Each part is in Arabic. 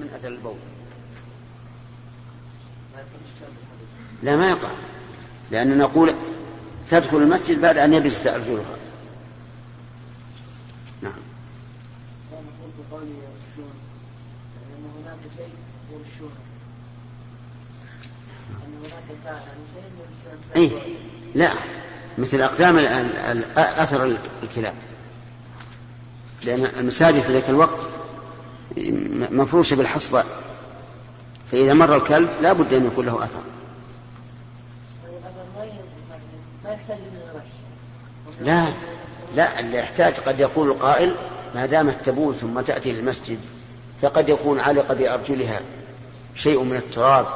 من أثر البول. لا ما يقع. لأن نقول تدخل المسجد بعد أن يبس أرجلها نعم. هناك شيء أي لا. مثل أقدام أثر الكلاب. لأن المساجد في ذاك الوقت مفروشة بالحصبة. فإذا مر الكلب لا بد أن يكون له أثر. لا لا اللي يحتاج قد يقول القائل ما دامت تبول ثم تأتي للمسجد فقد يكون علق بأرجلها شيء من التراب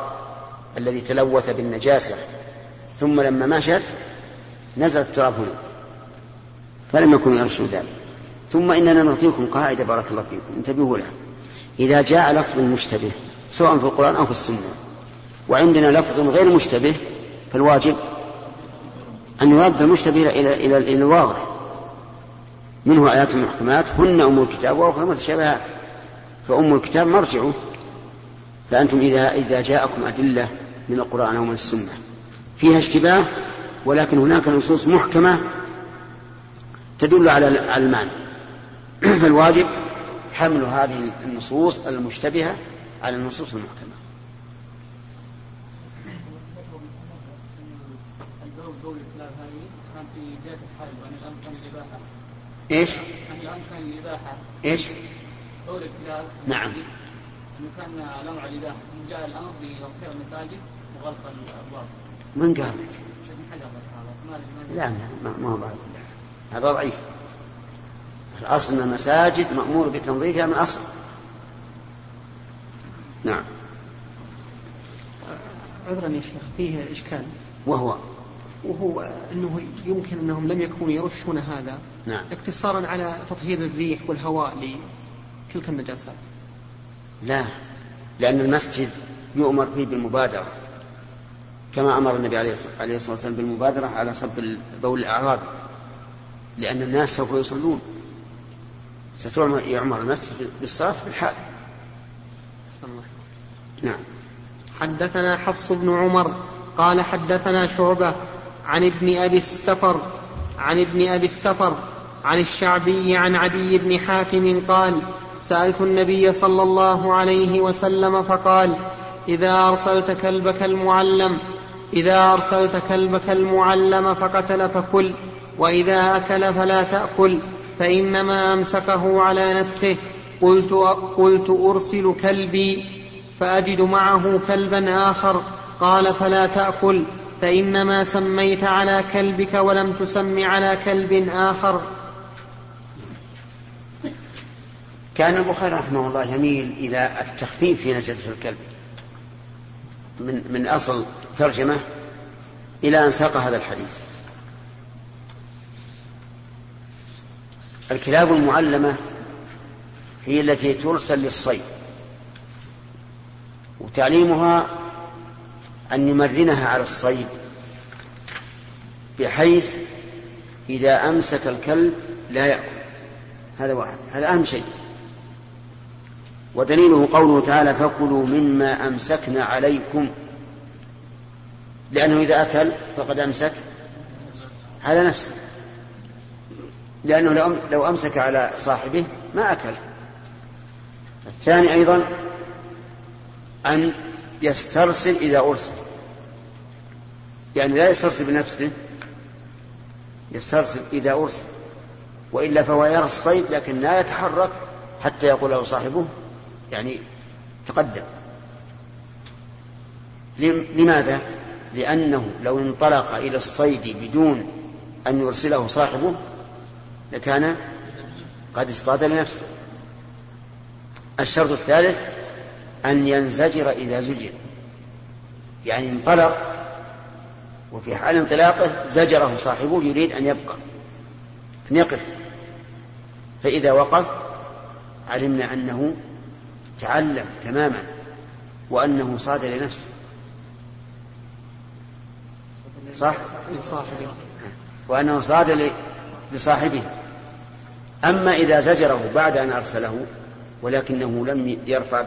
الذي تلوث بالنجاسة. ثم لما مشت نزل التراب هنا فلم يكن يرشد ذلك. ثم إننا نعطيكم قاعدة بارك الله فيكم. انتبهوا لها. إذا جاء لفظ مشتبه سواء في القرآن أو في السنة. وعندنا لفظ غير مشتبه فالواجب أن يرد المشتبه إلى إلى إلى الواضح. منه آيات محكمات هن أم الكتاب وأخرى متشابهات. فأم الكتاب مرجعه. فأنتم إذا إذا جاءكم أدلة من القرآن أو من السنة. فيها اشتباه ولكن هناك نصوص محكمة تدل على المعنى. فالواجب حمل هذه النصوص المشتبهة على النصوص المحكمة إيش؟ إيش؟ قول الكلاب نعم انه كان الامر الاباحه جاء الامر بتغطيه المساجد وغلق الابواب من قال لك؟ لا ما ما هو هذا ضعيف الأصل أن المساجد مأمور بتنظيفها من الأصل. نعم. عذرا يا شيخ فيه إشكال. وهو؟ وهو أنه يمكن أنهم لم يكونوا يرشون هذا. نعم. اقتصارا على تطهير الريح والهواء لتلك النجاسات. لا. لأن المسجد يؤمر فيه بالمبادرة. كما أمر النبي عليه الصلاة والسلام بالمبادرة على صب بول الأعراب. لأن الناس سوف يصلون. ستعمر المسجد بالصلاة في الحال. نعم. حدثنا حفص بن عمر قال حدثنا شعبة عن ابن أبي السفر عن ابن أبي السفر عن الشعبي عن عدي بن حاتم قال سألت النبي صلى الله عليه وسلم فقال إذا أرسلت كلبك المعلم إذا أرسلت كلبك المعلم فقتل فكل. وإذا أكل فلا تأكل فإنما أمسكه على نفسه. قلت, قلت أرسل كلبي فأجد معه كلبا آخر. قال فلا تأكل فإنما سميت على كلبك ولم تسم على كلب آخر. كان البخاري رحمه الله يميل إلى التخفيف في نجدة الكلب. من من أصل ترجمة إلى أن ساق هذا الحديث. الكلاب المعلمة هي التي ترسل للصيد وتعليمها أن يمرنها على الصيد بحيث إذا أمسك الكلب لا يأكل. هذا واحد هذا أهم شيء. ودليله قوله تعالى فكلوا مما أمسكنا عليكم. لأنه إذا أكل فقد أمسك على نفسه. لأنه لو أمسك على صاحبه ما أكل. الثاني أيضا أن يسترسل إذا أرسل. يعني لا يسترسل بنفسه يسترسل إذا أرسل. وإلا فهو يرى الصيد لكن لا يتحرك حتى يقول له صاحبه. يعني تقدم. لماذا؟ لأنه لو انطلق إلى الصيد بدون أن يرسله صاحبه لكان قد اصطاد لنفسه. الشرط الثالث أن ينزجر إذا زجر. يعني انطلق وفي حال انطلاقه زجره صاحبه يريد أن يبقى أن يقف. فإذا وقف علمنا أنه تعلم تماما وأنه صاد لنفسه. صح؟ وأنه صاد لصاحبه. أما إذا زجره بعد أن أرسله ولكنه لم يرفع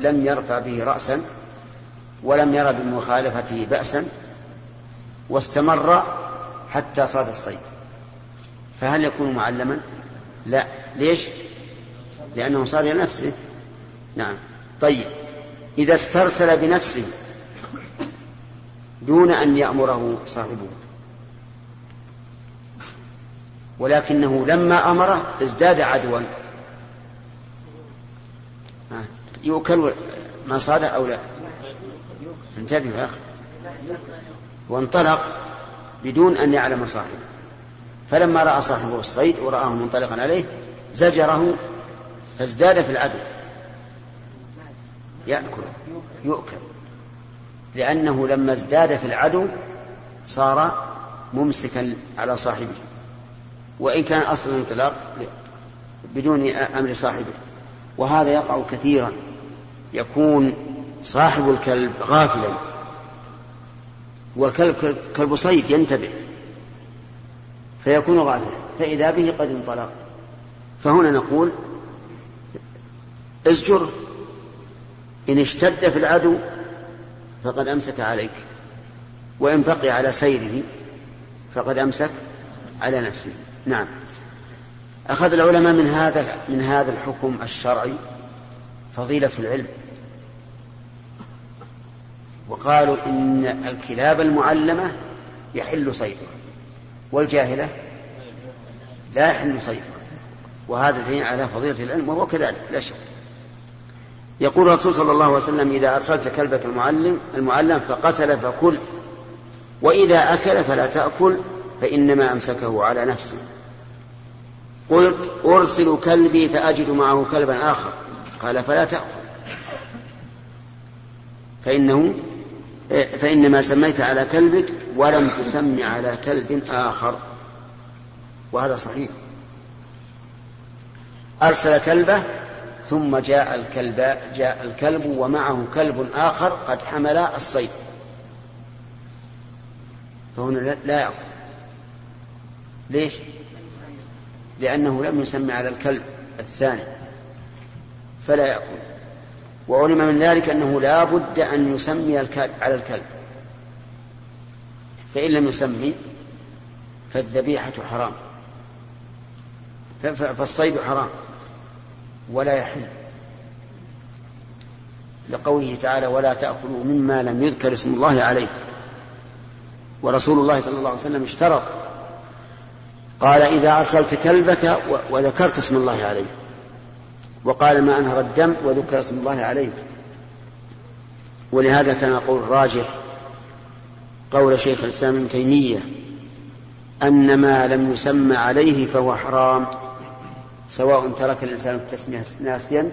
لم يرفع به رأسا ولم يرى بمخالفته بأسا واستمر حتى صاد الصيد. فهل يكون معلما؟ لا. ليش؟ لأنه صار لنفسه نعم. طيب. إذا استرسل بنفسه دون أن يأمره صاحبه. ولكنه لما أمره ازداد عدوا. يؤكل ما صاد أو لا؟ انتبهوا يا أخي. وانطلق بدون أن يعلم صاحبه. فلما رأى صاحبه الصيد ورآه منطلقا عليه زجره فازداد في العدو. يأكل يؤكل. لأنه لما ازداد في العدو صار ممسكا على صاحبه. وإن كان أصل الانطلاق بدون أمر صاحبه. وهذا يقع كثيرا. يكون صاحب الكلب غافلا. والكلب كلب صيد ينتبه. فيكون غافلا. فإذا به قد انطلق. فهنا نقول ازجر. إن اشتد في العدو فقد أمسك عليك. وإن بقي على سيره فقد أمسك على نفسه. نعم. أخذ العلماء من هذا من هذا الحكم الشرعي فضيلة العلم. وقالوا إن الكلاب المعلمة يحل صيدها والجاهلة لا يحل صيدها. وهذا دليل على فضيلة العلم وهو كذلك لا شك. يقول الرسول صلى الله عليه وسلم إذا أرسلت كلبك المعلم المعلم فقتل فكل وإذا أكل فلا تأكل فإنما أمسكه على نفسه. قلت أرسل كلبي فأجد معه كلبا آخر. قال فلا تأكل فإنه فإنما سميت على كلبك ولم تسم على كلب آخر. وهذا صحيح. أرسل كلبه ثم جاء الكلب جاء الكلب ومعه كلب آخر قد حمل الصيد. فهنا لا يأكل ليش؟ لأنه لم يسمى على الكلب الثاني. فلا يأكل وعلم من ذلك أنه لا بد أن يسمي الكلب على الكلب. فإن لم يسمي فالذبيحة حرام. فالصيد حرام. ولا يحل. لقوله تعالى ولا تأكلوا مما لم يذكر اسم الله عليه. ورسول الله صلى الله عليه وسلم اشترط قال إذا أرسلت كلبك وذكرت اسم الله عليه وقال ما أنهر الدم وذكر اسم الله عليه ولهذا كان قول الراجح قول شيخ الإسلام ابن تيمية أن ما لم يسمى عليه فهو حرام سواء ترك الإنسان التسمية ناسيا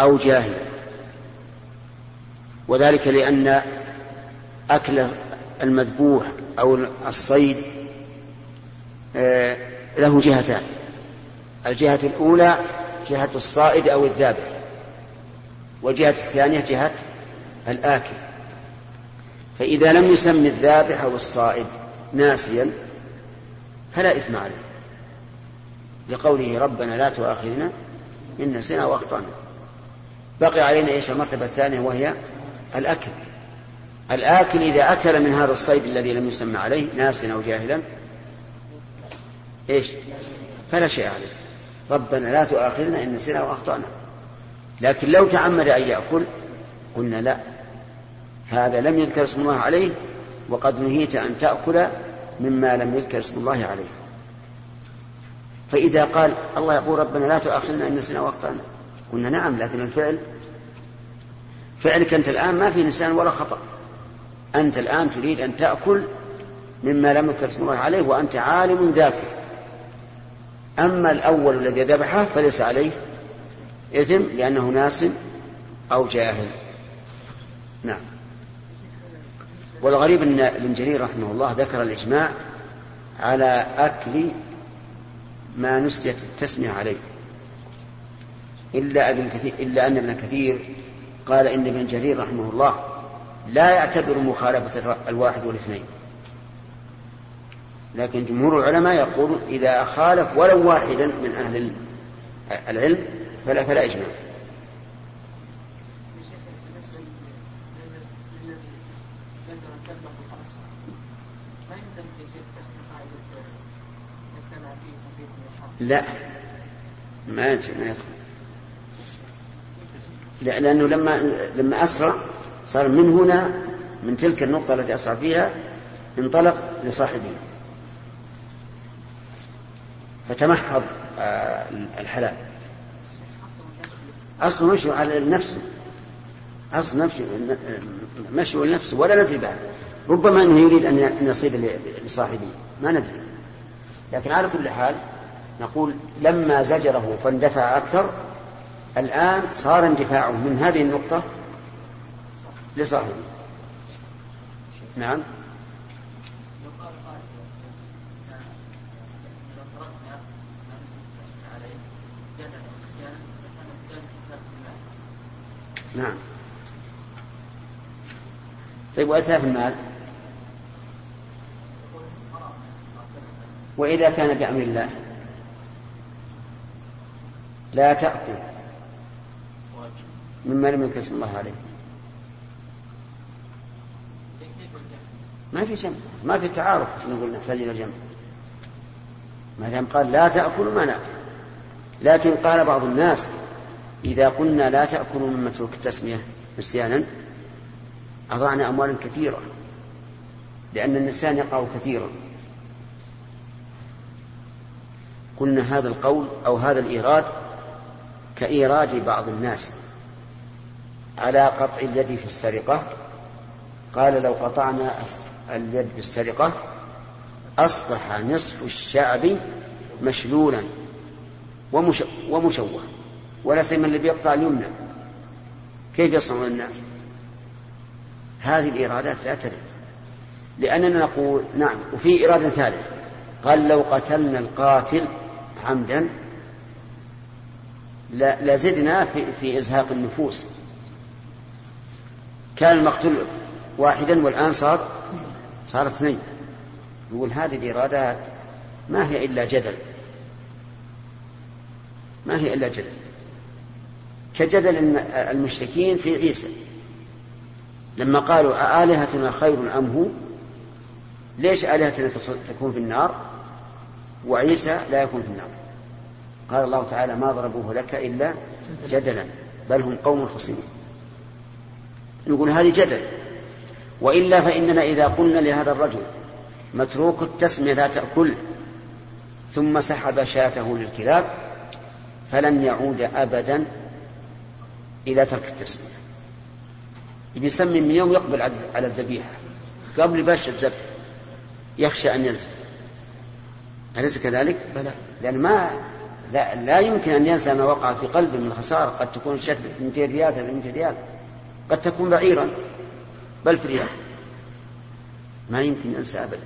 أو جاهلا. وذلك لأن أكل المذبوح أو الصيد له جهتان. الجهة الأولى جهة الصائد أو الذابح. والجهة الثانية جهة الآكل. فإذا لم يسم الذابح أو الصائد ناسيا فلا إثم عليه. لقوله ربنا لا تؤاخذنا إن نسينا وأخطأنا. بقي علينا إيش؟ المرتبة الثانية وهي الأكل. الآكل إذا أكل من هذا الصيد الذي لم يسمى عليه ناسيا أو جاهلا إيش؟ فلا شيء عليه. ربنا لا تؤاخذنا إن نسينا وأخطأنا. لكن لو تعمد أن يأكل قلنا لا. هذا لم يذكر اسم الله عليه وقد نهيت أن تأكل مما لم يذكر اسم الله عليه. فإذا قال الله يقول ربنا لا تؤاخذنا إن نسينا وأخطأنا قلنا نعم لكن الفعل فعلك أنت الآن ما في نسيان ولا خطأ. أنت الآن تريد أن تأكل مما لم يذكر اسم الله عليه وأنت عالم ذاكر. أما الأول الذي ذبحه فليس عليه إثم لأنه ناس أو جاهل. نعم. والغريب أن ابن جرير رحمه الله ذكر الإجماع على أكل ما نسيت التسمية عليه. إلا أبن كثير إلا أن ابن كثير قال إن ابن جرير رحمه الله لا يعتبر مخالفة الواحد والاثنين. لكن جمهور العلماء يقولون إذا خالف ولو واحدا من أهل العلم فلا فلا إجماع. لا. ما ما يدخل لأنه لما لما أسرع صار من هنا من تلك النقطة التي أسرع فيها انطلق لصاحبه. فتمحض آه، الحلال. أصل مشي على نفسه أصل مشي مشي لنفسه ولا ندري بعد. ربما أنه يريد أن يصيد لصاحبه. ما ندري. لكن على كل حال نقول لما زجره فاندفع أكثر الآن صار اندفاعه من هذه النقطة لصاحبه. نعم. نعم. طيب وأتلاف المال؟ وإذا كان بأمر الله؟ لا تأكل. مما لم يكتب الله عليه. ما في جمع. ما في تعارف نقول نحتاج إلى جمع ما دام قال لا تأكلوا ما نأكل. لكن قال بعض الناس إذا قلنا لا تأكلوا من متروك التسمية نسيانا أضعنا أموالا كثيرة لأن النسيان يقع كثيرا. قلنا هذا القول أو هذا الإيراد كإيراد بعض الناس على قطع اليد في السرقة. قال لو قطعنا اليد بالسرقة أصبح نصف الشعب مشلولا ومشوه. ولا سيما اللي بيقطع اليمنى. كيف يصنعون الناس؟ هذه الإرادات لا ترد لأننا نقول نعم وفي إرادة ثالثة. قال لو قتلنا القاتل عمدا لزدنا في, في إزهاق النفوس. كان المقتول واحدا والآن صار صار اثنين. يقول هذه الإرادات ما هي إلا جدل. ما هي إلا جدل. كجدل المشركين في عيسى. لما قالوا أآلهتنا خير أم هو؟ ليش آلهتنا تكون في النار وعيسى لا يكون في النار؟ قال الله تعالى ما ضربوه لك إلا جدلا بل هم قوم خصمون. نقول هذه جدل. وإلا فإننا إذا قلنا لهذا الرجل متروك التسمية لا تأكل ثم سحب شاته للكلاب فلن يعود أبدا إلى ترك التسمية. يسمي من يوم يقبل على الذبيحة. قبل باش الذبح. يخشى أن ينسى. أليس كذلك؟ بلى. لأن ما لا, لا يمكن أن ينسى ما وقع في قلبه من خسارة قد تكون شت 200 ريال 300 ريال. قد تكون بعيرا. بل في ريال. ما يمكن ينسى أبدا.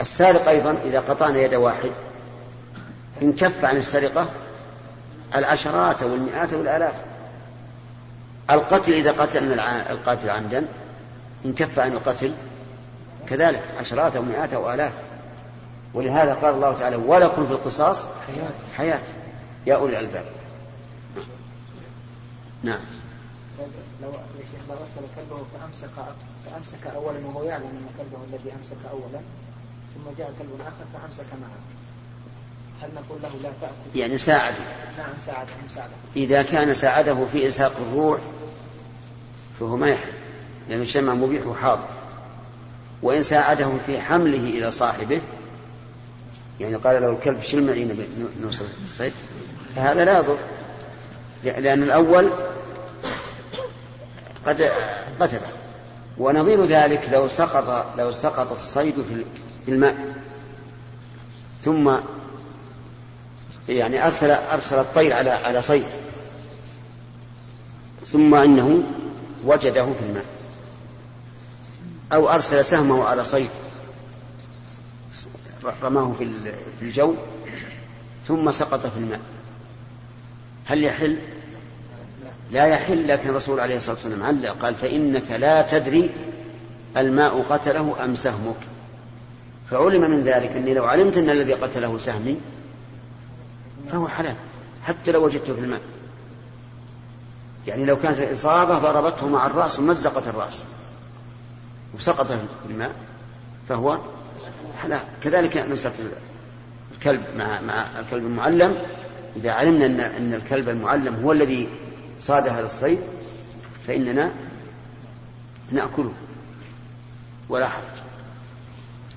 السارق أيضا إذا قطعنا يد واحد إن كف عن السرقة العشرات والمئات والآلاف. القتل إذا قتلنا القاتل عمدا انكف عن القتل كذلك عشرات أو مئات أو آلاف. ولهذا قال الله تعالى ولكم في القصاص حياة, حياة يا أولي الألباب. نعم. لو يا شيخ لو أرسل كلبه فأمسك فأمسك أولا وهو يعلم أن كلبه الذي أمسك أولا ثم جاء كلب آخر فأمسك معه. هل نقول له لا تأكل؟ يعني ساعده. نعم ساعده مساعده إذا كان ساعده في إزهاق الروح فهو ما يحل لأن الشمع مبيح وحاضر. وإن ساعده في حمله إلى صاحبه يعني قال له الكلب شل معي نوصل الصيد فهذا لا يضر. لأن الأول قد قتله. ونظير ذلك لو سقط لو سقط الصيد في الماء. ثم يعني أرسل أرسل الطير على على صيد. ثم إنه وجده في الماء. أو أرسل سهمه على صيد. رماه في الجو. ثم سقط في الماء. هل يحل؟ لا يحل لكن الرسول عليه الصلاة والسلام علق قال فإنك لا تدري الماء قتله أم سهمك. فعلم من ذلك أني لو علمت أن الذي قتله سهمي فهو حلال حتى لو وجدته في الماء. يعني لو كانت الإصابة ضربته مع الرأس ومزقت الرأس وسقط في الماء فهو حلال. كذلك مسألة الكلب مع مع الكلب المعلم. إذا علمنا أن أن الكلب المعلم هو الذي صاد هذا الصيد فإننا نأكله. ولا حرج.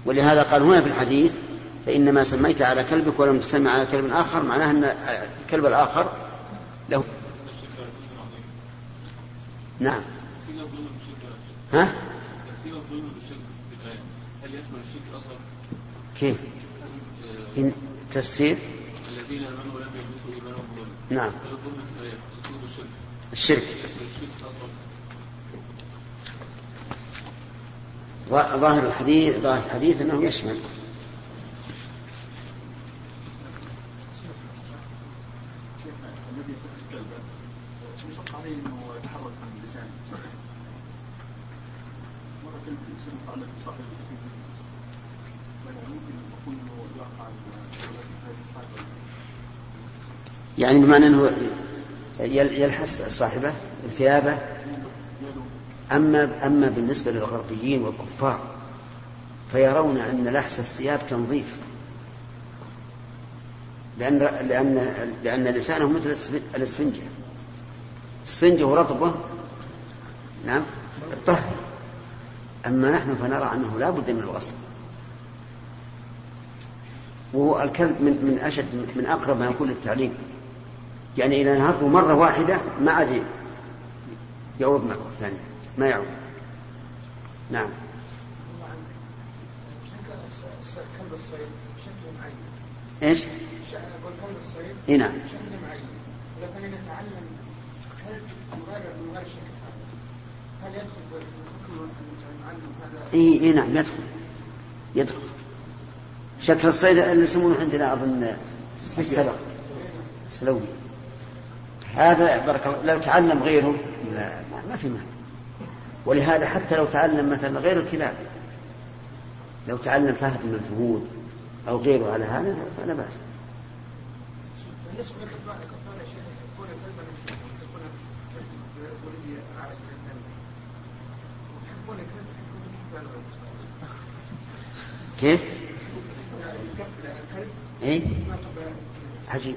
ولهذا قال هنا في الحديث فإنما سميت على كلبك ولم تسمي على كلب آخر معناه أن الكلب الآخر له نعم ها؟ هل يشمل الشرك؟ كيف؟ إن تفسير الذين آمنوا ولم إيمانهم نعم الشرك ظاهر الحديث ظاهر الحديث أنه يشمل يعني بمعنى إنه يلحس صاحبه ثيابه اما أما بالنسبة للغربيين والكفار فيرون أن لحس الثياب تنظيف. لأن لأن لأن لسانه مثل الاسفنجة. اسفنجة رطبة نعم الطهر. أما نحن فنرى أنه لا بد من الغسل وهو الكلب من من أشد من أقرب ما يكون للتعليم. يعني إذا نهرته مرة واحدة ما عاد يعود مرة ثانية. ما يعود. نعم. إيش؟ كلب الصيد إي نعم. شكل معين ولكن نتعلم هذا هل يدخل في؟ إي إي نعم يدخل. يدخل. شكل الصيد اللي يسمونه عندنا أظن السلوي. السلوي. هذا بارك الله لو تعلم غيره لا ما في معنى ولهذا حتى لو تعلم مثلا غير الكلاب لو تعلم فهد من الفهود أو غيره على هذا فلا بأس. كيف؟ إيه؟ عجيب.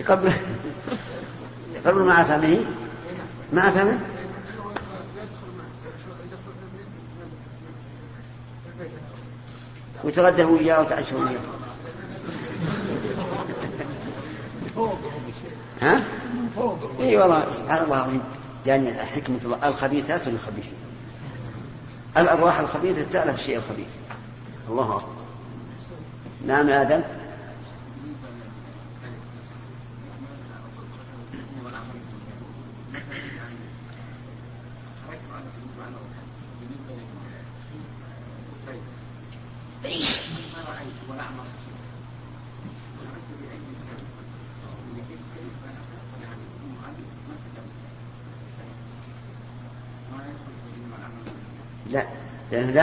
يقبل. يقبل مع فمه. مع فمه. ويتغدى وياه وتعشى وياه ها؟ إي والله سبحان الله العظيم. يعني حكمة الله الخبيثات للخبيثين الأرواح الخبيثة تألف الشيء الخبيث. الله أكبر. نعم يا آدم.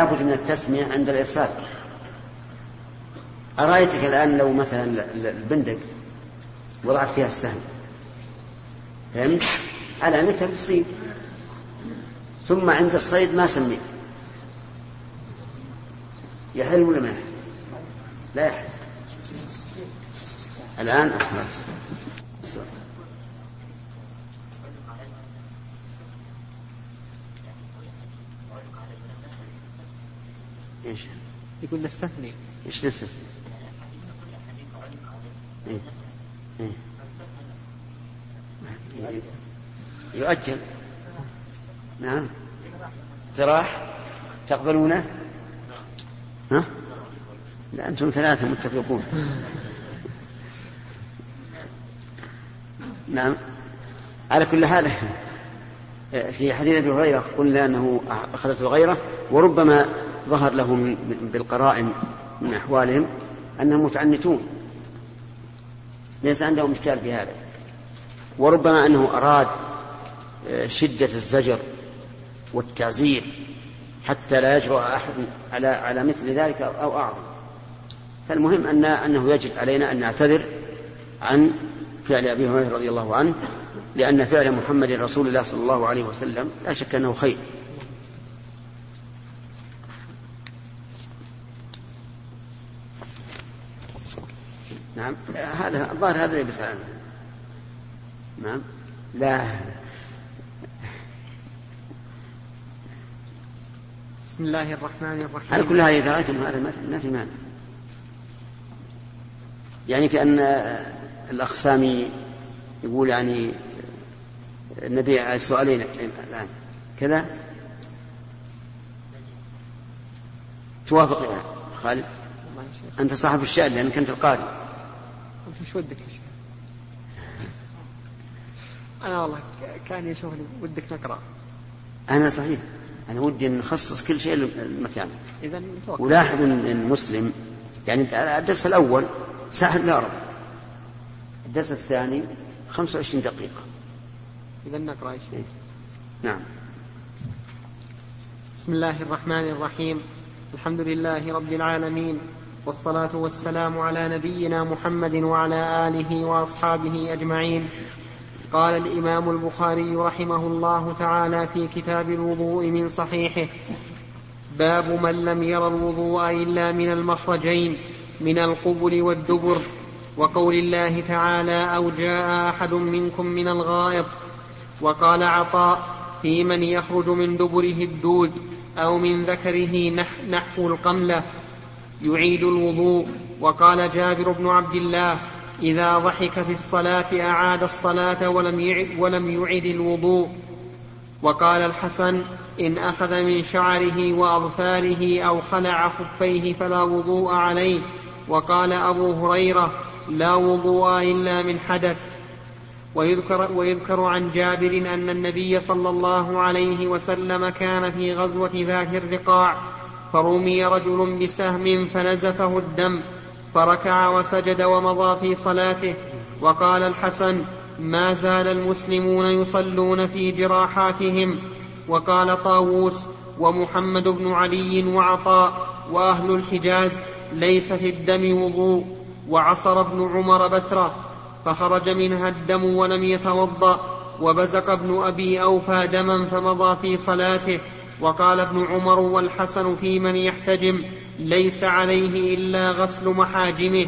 لابد من التسمية عند الإرسال. أرأيتك الآن لو مثلا البندق وضعت فيها السهم؟ فهمت؟ على متى تصيب ثم عند الصيد ما سميت يحل ولا ما يحل؟ لا يحل. الآن أحرز إيش؟ يقول نستثني إيش نستثني؟ إيه؟ إيه؟ يؤجل نعم اقتراح تقبلونه؟ ها؟ لا أنتم ثلاثة متفقون نعم على كل حال في حديث أبي هريرة قلنا أنه أخذته الغيرة وربما ظهر له من بالقرائن من أحوالهم انهم متعنتون ليس عندهم إشكال في هذا. وربما أنه أراد شدة الزجر والتعزير حتى لا يجرؤ أحد على على مثل ذلك أو أعظم. فالمهم أن أنه يجب علينا أن نعتذر عن فعل أبي هريرة رضي الله عنه لأن فعل محمد رسول الله صلى الله عليه وسلم لا شك أنه خير. نعم. هذا الظاهر هذا يلبس على نعم. لا. بسم الله الرحمن الرحيم. على كل هذه إذا رأيتم هذا ما في مانع. يعني كأن الأخ سامي يقول يعني النبي سؤالين الآن. كذا؟ توافق يا خالد؟ أنت صاحب الشأن لأنك أنت القارئ أنت وش ودك يا شيخ؟ أنا والله كان يشوفني ودك نقرأ. أنا صحيح. أنا ودي أن نخصص كل شيء لمكانه إذا ولاحظ أن المسلم يعني الدرس الأول ساعة إلا ربع. الدرس الثاني 25 دقيقة. إذا نقرأ شيء إيه. نعم. بسم الله الرحمن الرحيم. الحمد لله رب العالمين. والصلاة والسلام على نبينا محمد وعلى آله وأصحابه أجمعين. قال الإمام البخاري رحمه الله تعالى في كتاب الوضوء من صحيحه باب من لم ير الوضوء إلا من المخرجين من القبل والدبر. وقول الله تعالى أو جاء أحد منكم من الغائط. وقال عطاء في من يخرج من دبره الدود أو من ذكره نحو القملة. يعيد الوضوء. وقال جابر بن عبد الله إذا ضحك في الصلاة أعاد الصلاة ولم يعد, ولم يعد الوضوء. وقال الحسن إن أخذ من شعره وأظفاره أو خلع خفيه فلا وضوء عليه. وقال أبو هريرة لا وضوء إلا من حدث. ويذكر, ويذكر عن جابر أن النبي صلى الله عليه وسلم كان في غزوة ذات الرقاع. فرمي رجل بسهم فنزفه الدم فركع وسجد ومضى في صلاته. وقال الحسن ما زال المسلمون يصلون في جراحاتهم. وقال طاووس ومحمد بن علي وعطاء وأهل الحجاز ليس في الدم وضوء. وعصر ابن عمر بثره فخرج منها الدم ولم يتوضأ. وبزق ابن أبي أوفى دما فمضى في صلاته. وقال ابن عمر والحسن في من يحتجم ليس عليه إلا غسل محاجمه.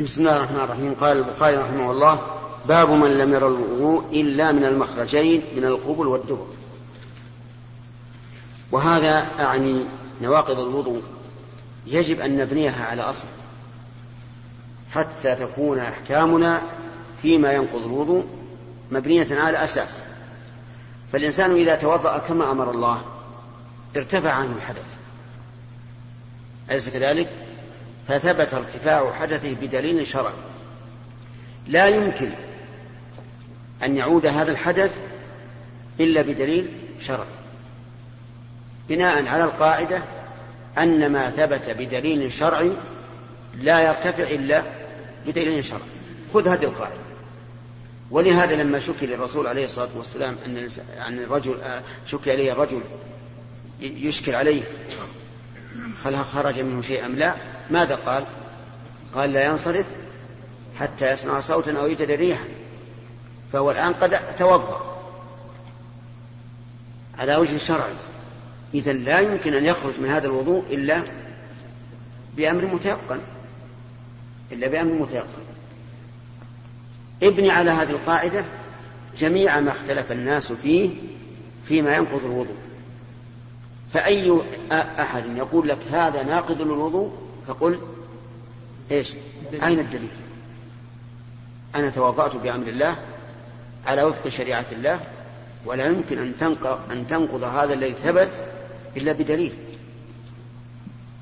بسم الله الرحمن الرحيم. قال البخاري رحمه الله باب من لم ير الوضوء إلا من المخرجين من القبل والدبر. وهذا أعني نواقض الوضوء يجب أن نبنيها على أصل حتى تكون أحكامنا فيما ينقض الوضوء مبنية على أساس. فالإنسان إذا توضأ كما أمر الله ارتفع عنه الحدث. أليس كذلك؟ فثبت ارتفاع حدثه بدليل شرعي. لا يمكن أن يعود هذا الحدث إلا بدليل شرعي. بناء على القاعدة أن ما ثبت بدليل شرعي لا يرتفع إلا بدليل شرعي. خذ هذه القاعدة. ولهذا لما شكي للرسول عليه الصلاة والسلام أن أن الرجل شكي إليه الرجل يشكل عليه هل خرج منه شيء أم لا؟ ماذا قال؟ قال لا ينصرف حتى يسمع صوتا أو يجد ريحا فهو الآن قد توضأ على وجه شرعي. إذا لا يمكن أن يخرج من هذا الوضوء إلا بأمر متيقن إلا بأمر متيقن. ابني على هذه القاعدة جميع ما اختلف الناس فيه فيما ينقض الوضوء. فأي أحد يقول لك هذا ناقض للوضوء؟ فقل إيش؟ أين الدليل؟ أنا توضأت بأمر الله على وفق شريعة الله ولا يمكن أن تنقض, أن تنقض هذا الذي ثبت إلا بدليل.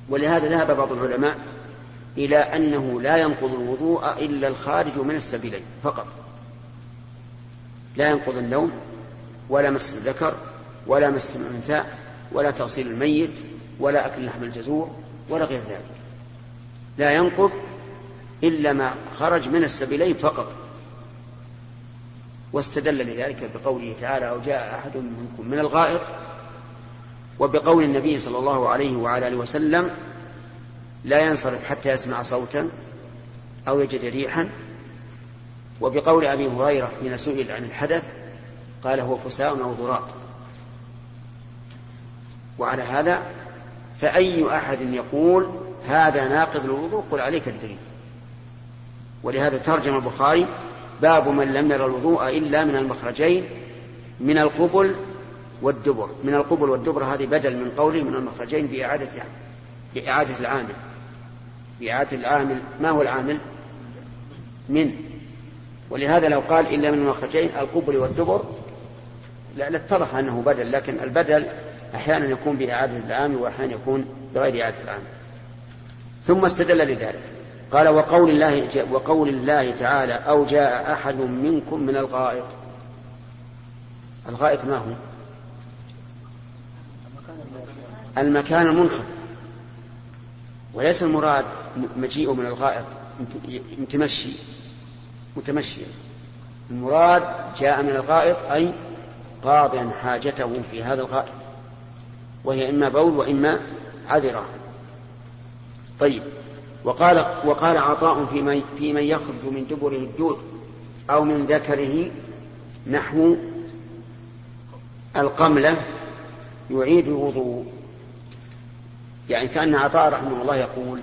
ولهذا ذهب بعض العلماء إلى أنه لا ينقض الوضوء إلا الخارج من السبيلين فقط. لا ينقض النوم ولا مس الذكر ولا مس الأنثى ولا تغسيل الميت ولا أكل لحم الجزور ولا غير ذلك. لا ينقض إلا ما خرج من السبيلين فقط. واستدل لذلك بقوله تعالى أو جاء أحد منكم من الغائط. وبقول النبي صلى الله عليه وعلى آله وسلم لا ينصرف حتى يسمع صوتا أو يجد ريحا. وبقول أبي هريرة حين سئل عن الحدث قال هو فساء أو ضراط وعلى هذا فأي أحد يقول هذا ناقض الوضوء قل عليك الدليل. ولهذا ترجم البخاري باب من لم ير الوضوء إلا من المخرجين من القبل والدبر. من القبل والدبر هذه بدل من قوله من المخرجين بإعادة بإعادة العامل. بإعادة العامل ما هو العامل؟ من. ولهذا لو قال إلا من المخرجين القبل والدبر لاتضح أنه بدل لكن البدل أحيانا يكون بإعادة العامل وأحيانا يكون بغير إعادة العامل. ثم استدل لذلك. قال وقول الله وقول الله تعالى أو جاء أحد منكم من الغائط. الغائط ما هو؟ المكان المنخفض. وليس المراد مجيء من الغائط متمشي متمشيا المراد جاء من الغائط أي قاضيا حاجته في هذا الغائط. وهي إما بول وإما عذرة. طيب وقال وقال عطاء في من, في من يخرج من دبره الدود أو من ذكره نحو القملة يعيد الوضوء. يعني كأن عطاء رحمه الله يقول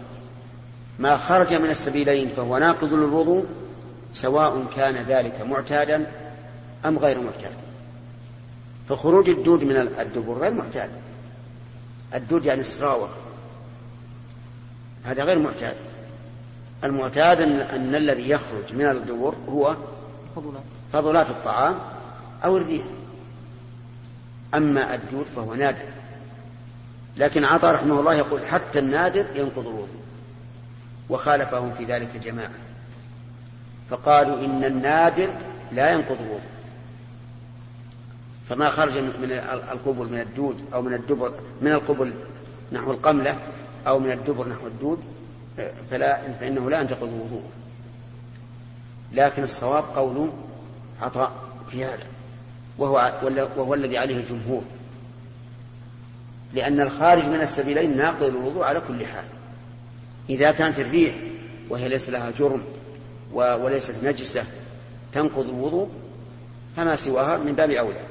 ما خرج من السبيلين فهو ناقض للوضوء سواء كان ذلك معتادا أم غير معتاد. فخروج الدود من الدبر غير معتاد. الدود يعني السراوة هذا غير معتاد. المعتاد أن, أن الذي يخرج من الدبر هو فضلات, فضلات الطعام أو الريح. أما الدود فهو نادر. لكن عطاء رحمه الله يقول حتى النادر ينقض الوضوء وخالفهم في ذلك جماعة فقالوا إن النادر لا ينقض الوضوء فما خرج من القبل من الدود أو من الدبر من القبل نحو القملة أو من الدبر نحو الدود فلا فإنه لا ينتقض الوضوء. لكن الصواب قول عطاء في هذا وهو, وهو الذي عليه الجمهور. لأن الخارج من السبيلين ناقض الوضوء على كل حال. إذا كانت الريح وهي ليس لها جرم وليست نجسة تنقض الوضوء فما سواها من باب أولى.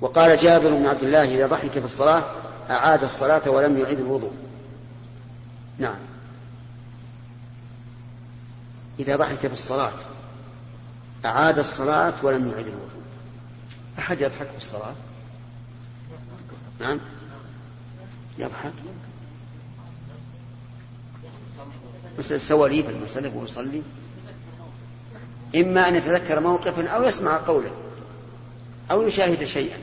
وقال جابر بن عبد الله إذا ضحك في الصلاة أعاد الصلاة ولم يعيد الوضوء. نعم. إذا ضحك في الصلاة أعاد الصلاة ولم يعيد الوضوء. أحد يضحك في الصلاة؟ نعم. يضحك. مثل السواليف المسلك ويصلي إما أن يتذكر موقفا أو يسمع قولا أو يشاهد شيئا.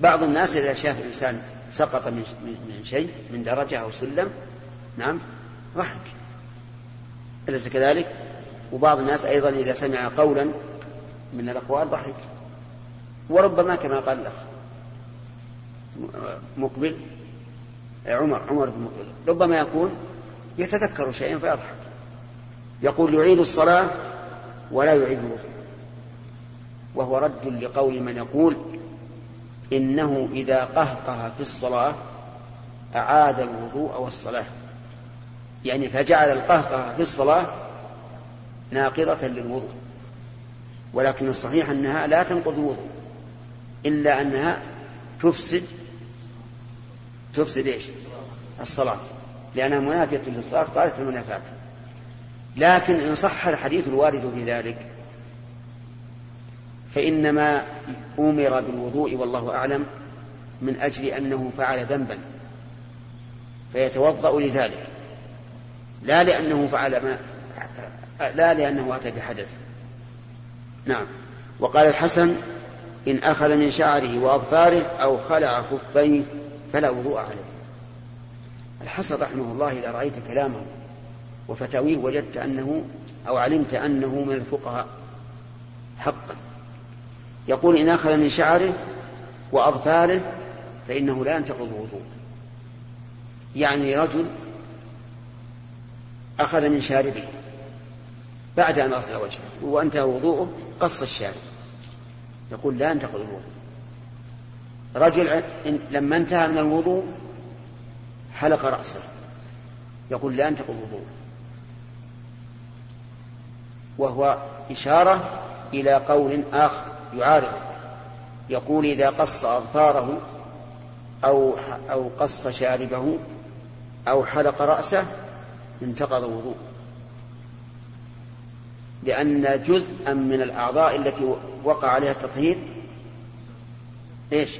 بعض الناس إذا شاف إنسان سقط من من شيء من درجة أو سلم نعم ضحك. أليس كذلك؟ وبعض الناس أيضا إذا سمع قولا من الأقوال ضحك. وربما كما قال الأخ مقبل. عمر عمر بن مقبل. ربما يكون يتذكر شيئا فيضحك. يقول يعيد الصلاة ولا يعيد الوضوء. وهو رد لقول من يقول إنه إذا قهقه في الصلاة أعاد الوضوء والصلاة. يعني فجعل القهقه في الصلاة ناقضة للوضوء. ولكن الصحيح أنها لا تنقض الوضوء إلا أنها تفسد تفسد إيش؟ الصلاة. لأنها منافية للصلاة قالت المنافاة لكن إن صح الحديث الوارد في ذلك فإنما أمر بالوضوء والله أعلم من أجل أنه فعل ذنبا. فيتوضأ لذلك. لا لأنه فعل ما لا لأنه أتى بحدث. نعم. وقال الحسن إن أخذ من شعره وأظفاره أو خلع خفيه فلا وضوء عليه. الحسن رحمه الله إذا رأيت كلامه وفتاويه وجدت أنه أو علمت أنه من الفقهاء. حقا يقول إن أخذ من شعره وأظفاره فإنه لا ينتقض الوضوء يعني رجل أخذ من شاربه بعد أن غسل وجهه وانتهى وضوءه قص الشارب. يقول لا ينتقض الوضوء رجل لما انتهى من الوضوء حلق رأسه. يقول لا ينتقض الوضوء. وهو إشارة إلى قول آخر يعارض. يقول إذا قص أظفاره أو أو قص شاربه أو حلق رأسه انتقض الوضوء. لأن جزءا من الأعضاء التي وقع عليها التطهير إيش؟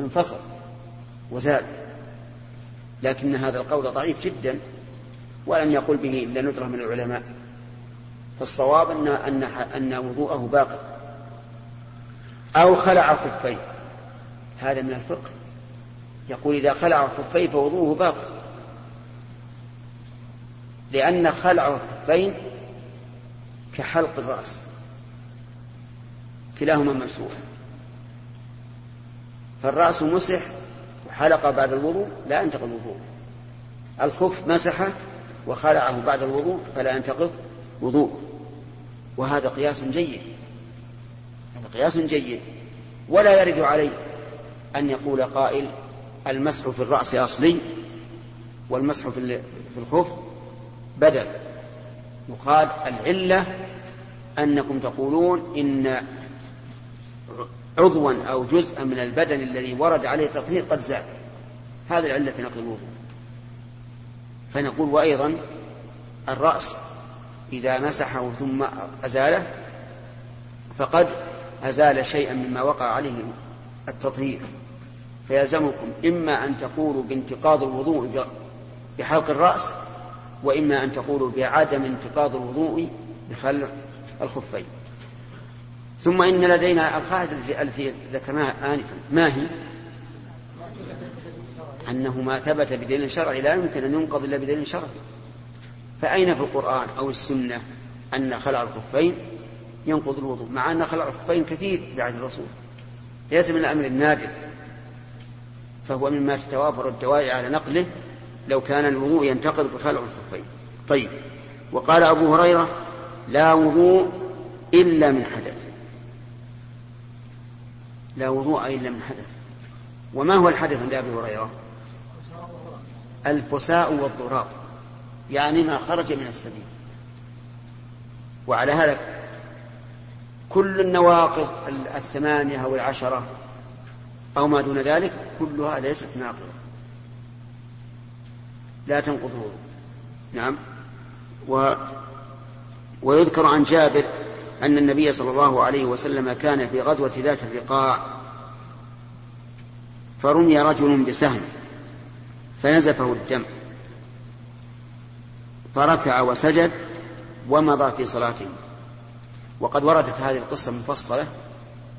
انفصل وزال لكن هذا القول ضعيف جدا ولم يقل به إلا ندرة من العلماء. فالصواب أن أن أن وضوءه باقي. أو خلع خفيه هذا من الفقه. يقول إذا خلع خفيه فوضوءه باقي. لأن خلع الخفين كحلق الرأس. كلاهما ممسوح فالرأس مسح وحلق بعد الوضوء لا ينتقض الوضوء. الخف مسحه وخلعه بعد الوضوء فلا ينتقض وضوء وهذا قياس جيد. هذا قياس جيد. ولا يرد عليه أن يقول قائل المسح في الرأس أصلي والمسح في الخف بدل. يقال العلة أنكم تقولون إن عضوا أو جزءا من البدن الذي ورد عليه تطهير قد زال هذه العلة في نقض الوضوء. فنقول وأيضا الرأس إذا مسحه ثم أزاله فقد أزال شيئا مما وقع عليه التطهير. فيلزمكم إما أن تقولوا بانتقاض الوضوء بحلق الرأس وإما أن تقولوا بعدم انتقاض الوضوء بخلع الخفين. ثم إن لدينا القاعدة التي ذكرناها آنفا. ما هي؟ أنه ما ثبت بدليل شرعي. لا يمكن أن ينقض إلا بدليل شرعي. فأين في القرآن أو السنة أن خلع الخفين؟ ينقض الوضوء. مع أن خلع الخفين كثير بعد الرسول ليس من الأمر النادر. فهو مما تتوافر الدواعي على نقله لو كان الوضوء ينتقض بخلع الخفين. طيب. وقال أبو هريرة لا وضوء إلا من حدث. لا وضوء إلا من حدث وما هو الحدث عند أبي هريرة؟ الفساء والضراط. يعني ما خرج من السبيل. وعلى هذا كل النواقض الثمانية أو العشرة أو ما دون ذلك كلها ليست ناقضة. لا تنقض نعم. و ويذكر عن جابر أن النبي صلى الله عليه وسلم كان في غزوة ذات الرقاع فرمي رجل بسهم فنزفه الدم فركع وسجد ومضى في صلاته. وقد وردت هذه القصة مفصلة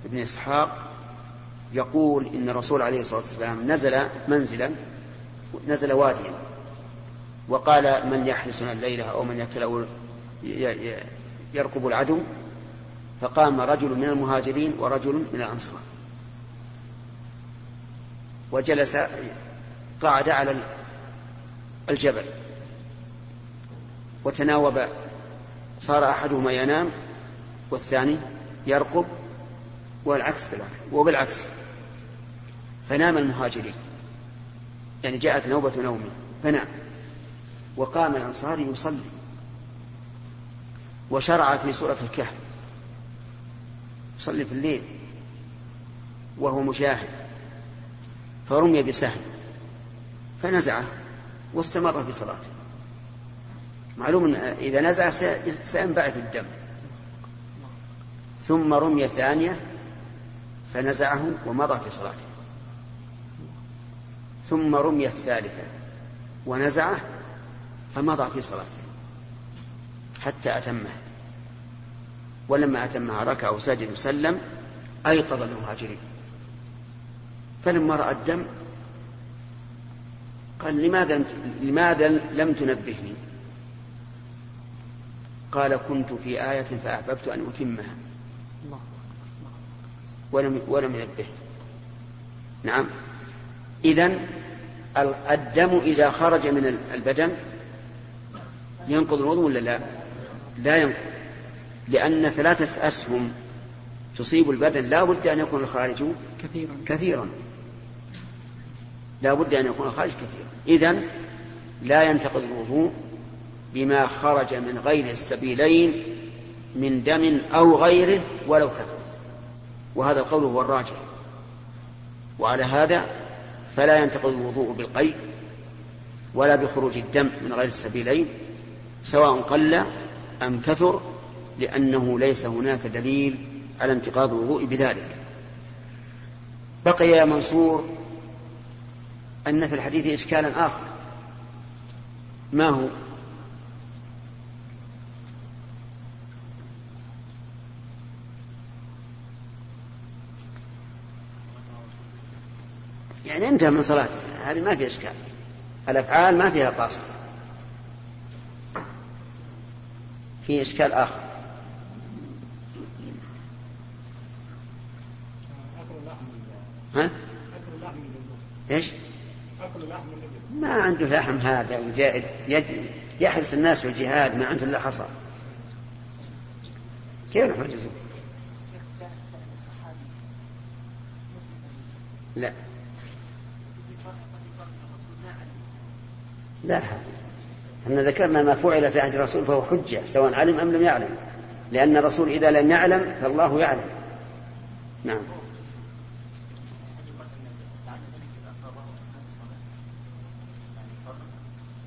ابن إسحاق يقول إن الرسول عليه الصلاة والسلام نزل منزلا نزل واديا وقال من يحرسنا الليلة أو من يركب العدو فقام رجل من المهاجرين ورجل من الأنصار. وجلس قعد على الجبل. وتناوب صار أحدهما ينام والثاني يرقب والعكس بالعكس وبالعكس. فنام المهاجرين. يعني جاءت نوبة نومه فنام. وقام الأنصاري يصلي. وشرع في سورة الكهف. يصلي في الليل وهو مجاهد فرمي بسهم فنزعه واستمر في صلاته. معلوم أن إذا نزع سينبعث الدم. ثم رمي ثانية فنزعه ومضى في صلاته. ثم رمي الثالثة ونزعه فمضى في صلاته حتى أتمه. ولما أتمها ركع وسجد وسلم أيقظ المهاجرين. فلما رأى الدم قال لماذا لماذا لم تنبهني؟ قال كنت في آية فأحببت أن أتمها. ولم ولم ينبه نعم. إذا الدم إذا خرج من البدن ينقض الوضوء ولا لا؟ لا ينقض. لأن ثلاثة أسهم تصيب البدن لا بد أن يكون الخارج كثيرا. كثيرا. لا بد أن يكون الخارج كثيرا. إذا لا ينتقض الوضوء بما خرج من غير السبيلين من دم أو غيره ولو كثر. وهذا القول هو الراجح. وعلى هذا فلا ينتقض الوضوء بالقيء ولا بخروج الدم من غير السبيلين سواء قل أم كثر لأنه ليس هناك دليل على انتقاض الوضوء بذلك. بقي يا منصور أن في الحديث إشكالا آخر. ما هو؟ يعني انتهى من صلاته. هذه ما فيها إشكال. الأفعال ما فيها قاصر في إشكال آخر. ها؟ إيش؟ ما عنده لحم هذا يحرس الناس في الجهاد ما عنده إلا حصى. كيف نحن لا. لا. أن ذكرنا ما فعل في عهد الرسول فهو حجة سواء علم أم لم يعلم. لأن الرسول إذا لم يعلم فالله يعلم. نعم.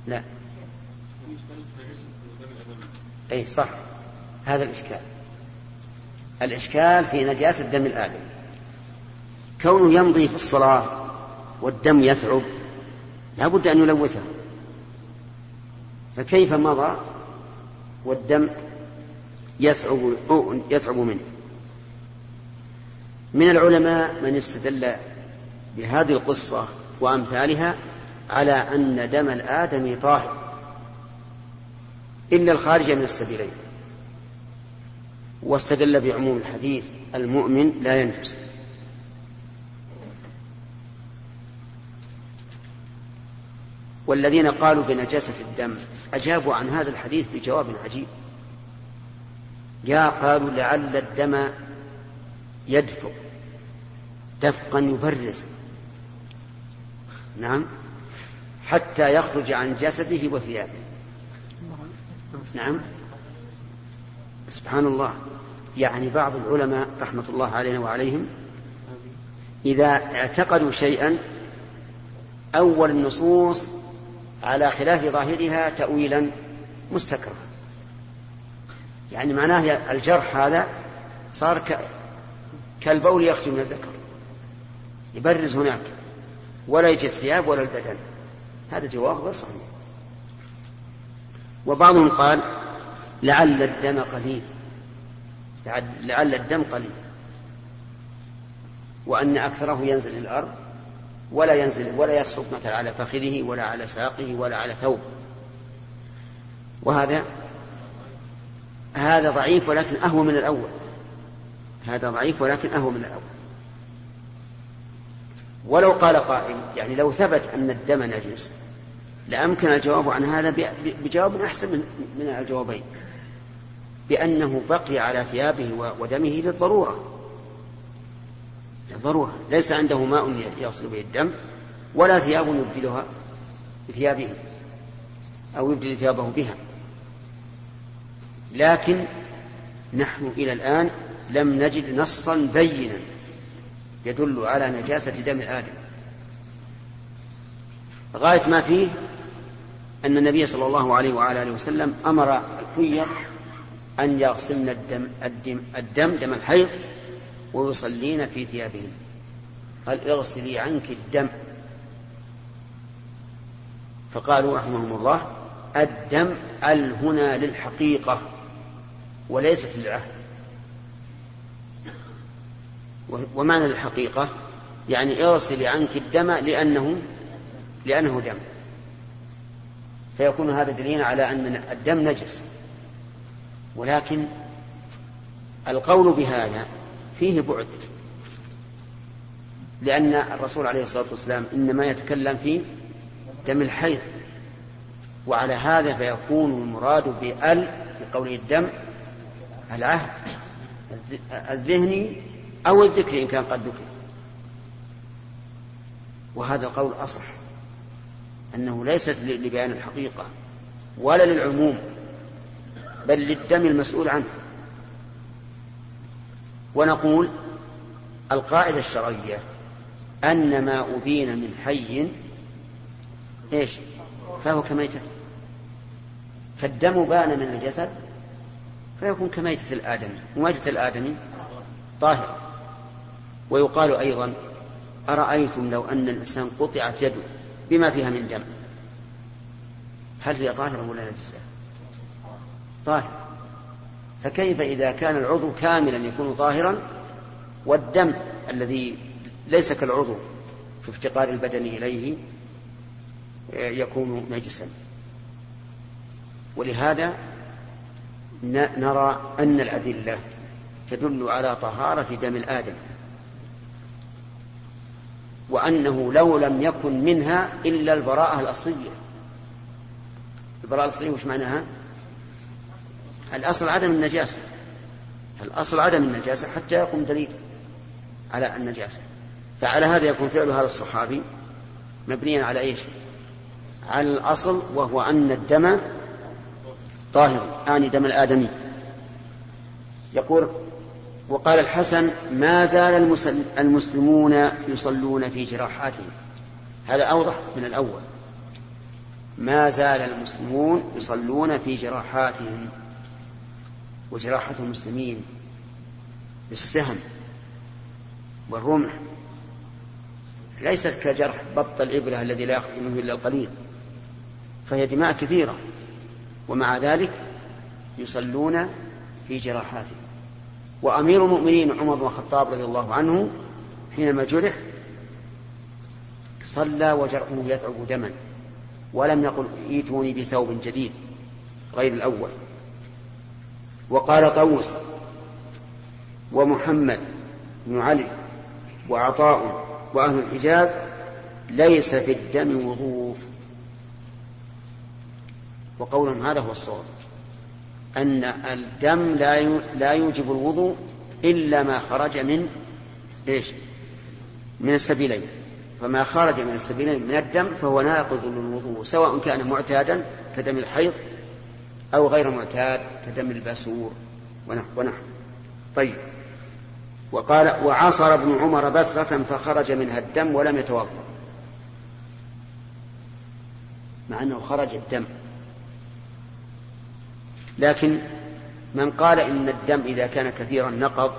لا. أي صح. هذا الإشكال. الإشكال في نجاسة دم الآدم كونه يمضي في الصلاة والدم يثعب لا بد أن يلوثه. فكيف مضى والدم يثعب يثعب منه؟ من العلماء من استدل بهذه القصة وأمثالها على أن دم الآدم طاهر. إلا الخارج من السبيلين. واستدل بعموم الحديث المؤمن لا ينجس. والذين قالوا بنجاسة الدم أجابوا عن هذا الحديث بجواب عجيب. يا قالوا لعل الدم يدفق. دفقا يبرز. نعم. حتى يخرج عن جسده وثيابه. نعم. سبحان الله. يعني بعض العلماء رحمة الله علينا وعليهم إذا اعتقدوا شيئا أول النصوص على خلاف ظاهرها تأويلا مستكرها يعني معناه الجرح هذا صار كالبول يخرج من الذكر. يبرز هناك. ولا يجي الثياب ولا البدن. هذا جواب غير صحيح. وبعضهم قال لعل الدم قليل. لعل الدم قليل. وأن أكثره ينزل الأرض ولا ينزل ولا يسقط مثلا على فخذه ولا على ساقه ولا على ثوب. وهذا هذا ضعيف ولكن أهو من الأول. هذا ضعيف ولكن أهو من الأول. ولو قال قائل يعني لو ثبت أن الدم نجس لأمكن الجواب عن هذا بجواب أحسن من الجوابين. بأنه بقي على ثيابه ودمه للضرورة. للضرورة. ليس عنده ماء يغسل به الدم ولا ثياب يبدلها بثيابه أو يبدل ثيابه بها. لكن نحن إلى الآن لم نجد نصا بينا يدل على نجاسة دم الآدم غاية ما فيه أن النبي صلى الله عليه وعلى آله وسلم أمر الحية أن يغسلن الدم, الدم, الدم دم الحيض ويصلين في ثيابهن. قال اغسلي عنك الدم. فقالوا رحمهم الله الدم ال هنا للحقيقة وليست للعهد. ومعنى الحقيقة يعني اغسلي عنك الدم لأنه لأنه دم. فيكون هذا دليلا على أن الدم نجس. ولكن القول بهذا فيه بعد. لأن الرسول عليه الصلاة والسلام إنما يتكلم في دم الحيض. وعلى هذا فيكون المراد بأل في قوله الدم العهد. الذهني أو الذكر إن كان قد ذكر. وهذا القول أصح أنه ليست لبيان الحقيقة ولا للعموم بل للدم المسؤول عنه. ونقول القاعدة الشرعية أن ما أبين من حي إيش؟ فهو كميتة. فالدم بان من الجسد فيكون كميتة الآدمي. وميتة الآدمي طاهرة ويقال أيضا أرأيتم لو أن الإنسان قطعت يده بما فيها من دم؟ هل هي طاهرة ولا نجسة؟ طاهرة فكيف إذا كان العضو كاملا يكون طاهرا والدم الذي ليس كالعضو في افتقار البدن إليه يكون نجسا؟ ولهذا نرى أن الأدلة تدل على طهارة دم الآدم. وأنه لو لم يكن منها إلا البراءة الأصلية البراءة الأصلية وش معناها؟ الأصل عدم النجاسة الأصل عدم النجاسة حتى يقوم دليل على النجاسة فعلى هذا يكون فعل هذا الصحابي مبنيا على إيش؟ على الأصل وهو أن الدم طاهر آني دم الآدمي يقول وقال الحسن ما زال المسلمون يصلون في جراحاتهم. هذا أوضح من الأول. ما زال المسلمون يصلون في جراحاتهم. وجراحة المسلمين بالسهم والرمح ليست كجرح بط الإبلة الذي لا يخرج منه إلا القليل فهي دماء كثيرة ومع ذلك يصلون في جراحاتهم. وأمير المؤمنين عمر بن الخطاب رضي الله عنه حينما جرح صلى وجرحه يتعب دما ولم يقل ائتوني بثوب جديد غير الأول. وقال طوس ومحمد بن علي وعطاء وأهل الحجاز ليس في الدم وضوء. وقولهم هذا هو الصواب. أن الدم لا لا يوجب الوضوء إلا ما خرج من إيش؟ من السبيلين. فما خرج من السبيلين من الدم فهو ناقض للوضوء سواء كان معتادا كدم الحيض أو غير معتاد كدم الباسور. ونحو. طيب. وقال وعصر ابن عمر بثرة فخرج منها الدم ولم يتوضأ. مع أنه خرج الدم. لكن من قال إن الدم إذا كان كثيرا نقض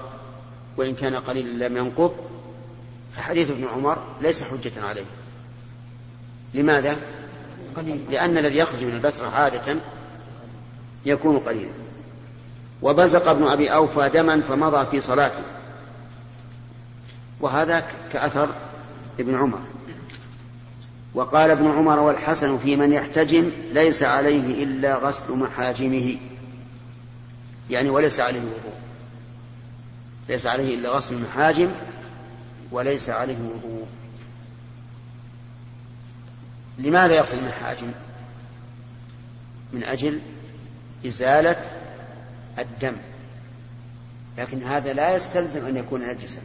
وإن كان قليلا لم ينقض فحديث ابن عمر ليس حجة عليه لماذا؟ قليل. لأن الذي يخرج من البسرة عادة يكون قليلا وبزق ابن أبي أوفى دما فمضى في صلاته وهذا كأثر ابن عمر وقال ابن عمر والحسن في من يحتجم ليس عليه إلا غسل محاجمه. يعني وليس عليه وضوء. ليس عليه إلا غسل المحاجم وليس عليه وضوء. لماذا يغسل المحاجم؟ من أجل إزالة الدم. لكن هذا لا يستلزم أن يكون نجسا.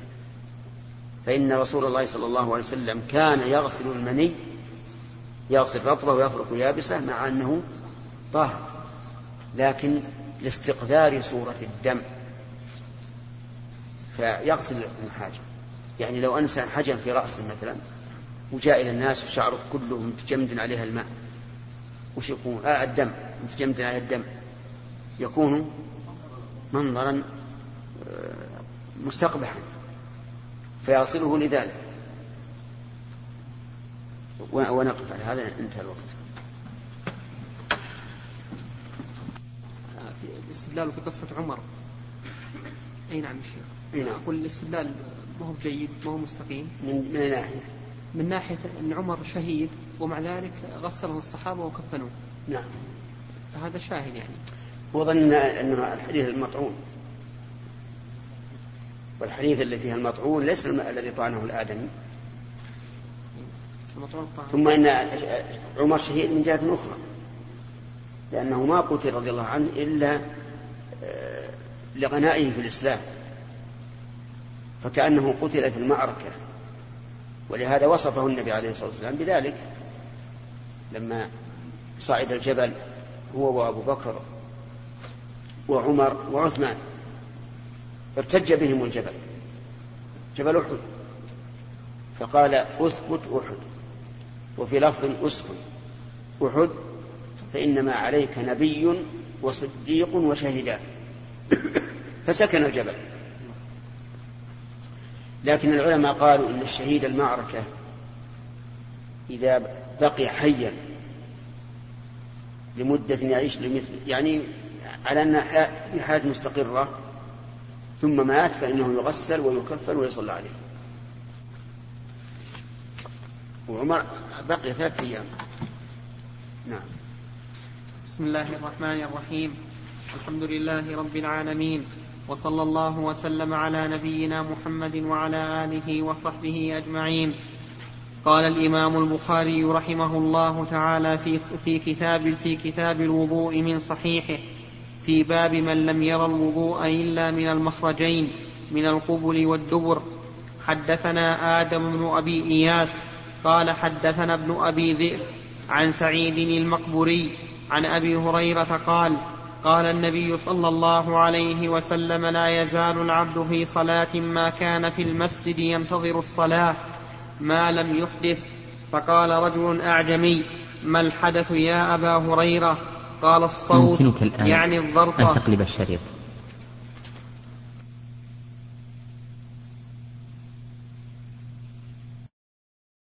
فإن رسول الله صلى الله عليه وسلم كان يغسل المني يغسل رطبه ويفرك يابسه مع أنه طاهر لكن لاستقذار صورة الدم فيغسل المحاجم يعني لو أنسى حجم في رأسه مثلا وجاء إلى الناس وشعره كله متجمد عليها الماء وش يكون؟ آه الدم متجمد عليها الدم. يكون منظرا آه، مستقبحا فيصله لذلك. ونقف على هذا انتهى الوقت. الاستدلال في قصة عمر. أي نعم الشيخ أي نعم. أقول الاستدلال ما هو جيد ما هو مستقيم. من من ناحية. من ناحية أن عمر شهيد ومع ذلك غسله الصحابة وكفنوه نعم. فهذا شاهد يعني. وظن أنه الحديث المطعون. والحديث اللي فيه المطعون ليس الذي طعنه الآدمي. ثم إن عمر شهيد من جهة أخرى. لأنه ما قتل رضي الله عنه إلا آه، لغنائه في الإسلام. فكأنه قتل في المعركة. ولهذا وصفه النبي عليه الصلاة والسلام بذلك. لما صعد الجبل هو وأبو بكر وعمر وعثمان ارتج بهم الجبل جبل أحد. فقال أثبت أحد. وفي لفظ أسكن أحد فإنما عليك نبي وصديق وشهدان فسكن الجبل. لكن العلماء قالوا إن الشهيد المعركة إذا بقي حيا لمدة يعيش لمثل يعني على أن في حياة مستقرة ثم مات فإنه يغسل ويكفل ويصلى عليه. وعمر بقي ثلاثة أيام. نعم. بسم الله الرحمن الرحيم. الحمد لله رب العالمين وصلى الله وسلم على نبينا محمد وعلى آله وصحبه أجمعين. قال الإمام البخاري رحمه الله تعالى في في كتاب في كتاب الوضوء من صحيحه في باب من لم ير الوضوء إلا من المخرجين من القبل والدبر. حدثنا آدم بن أبي إياس قال حدثنا ابن أبي ذئب عن سعيد المقبري عن أبي هريرة قال قال النبي صلى الله عليه وسلم لا يزال العبد في صلاة ما كان في المسجد ينتظر الصلاة ما لم يحدث. فقال رجل أعجمي ما الحدث يا أبا هريرة؟ قال الصوت يمكنك الآن يعني الضرطه أن تقلب الشريط.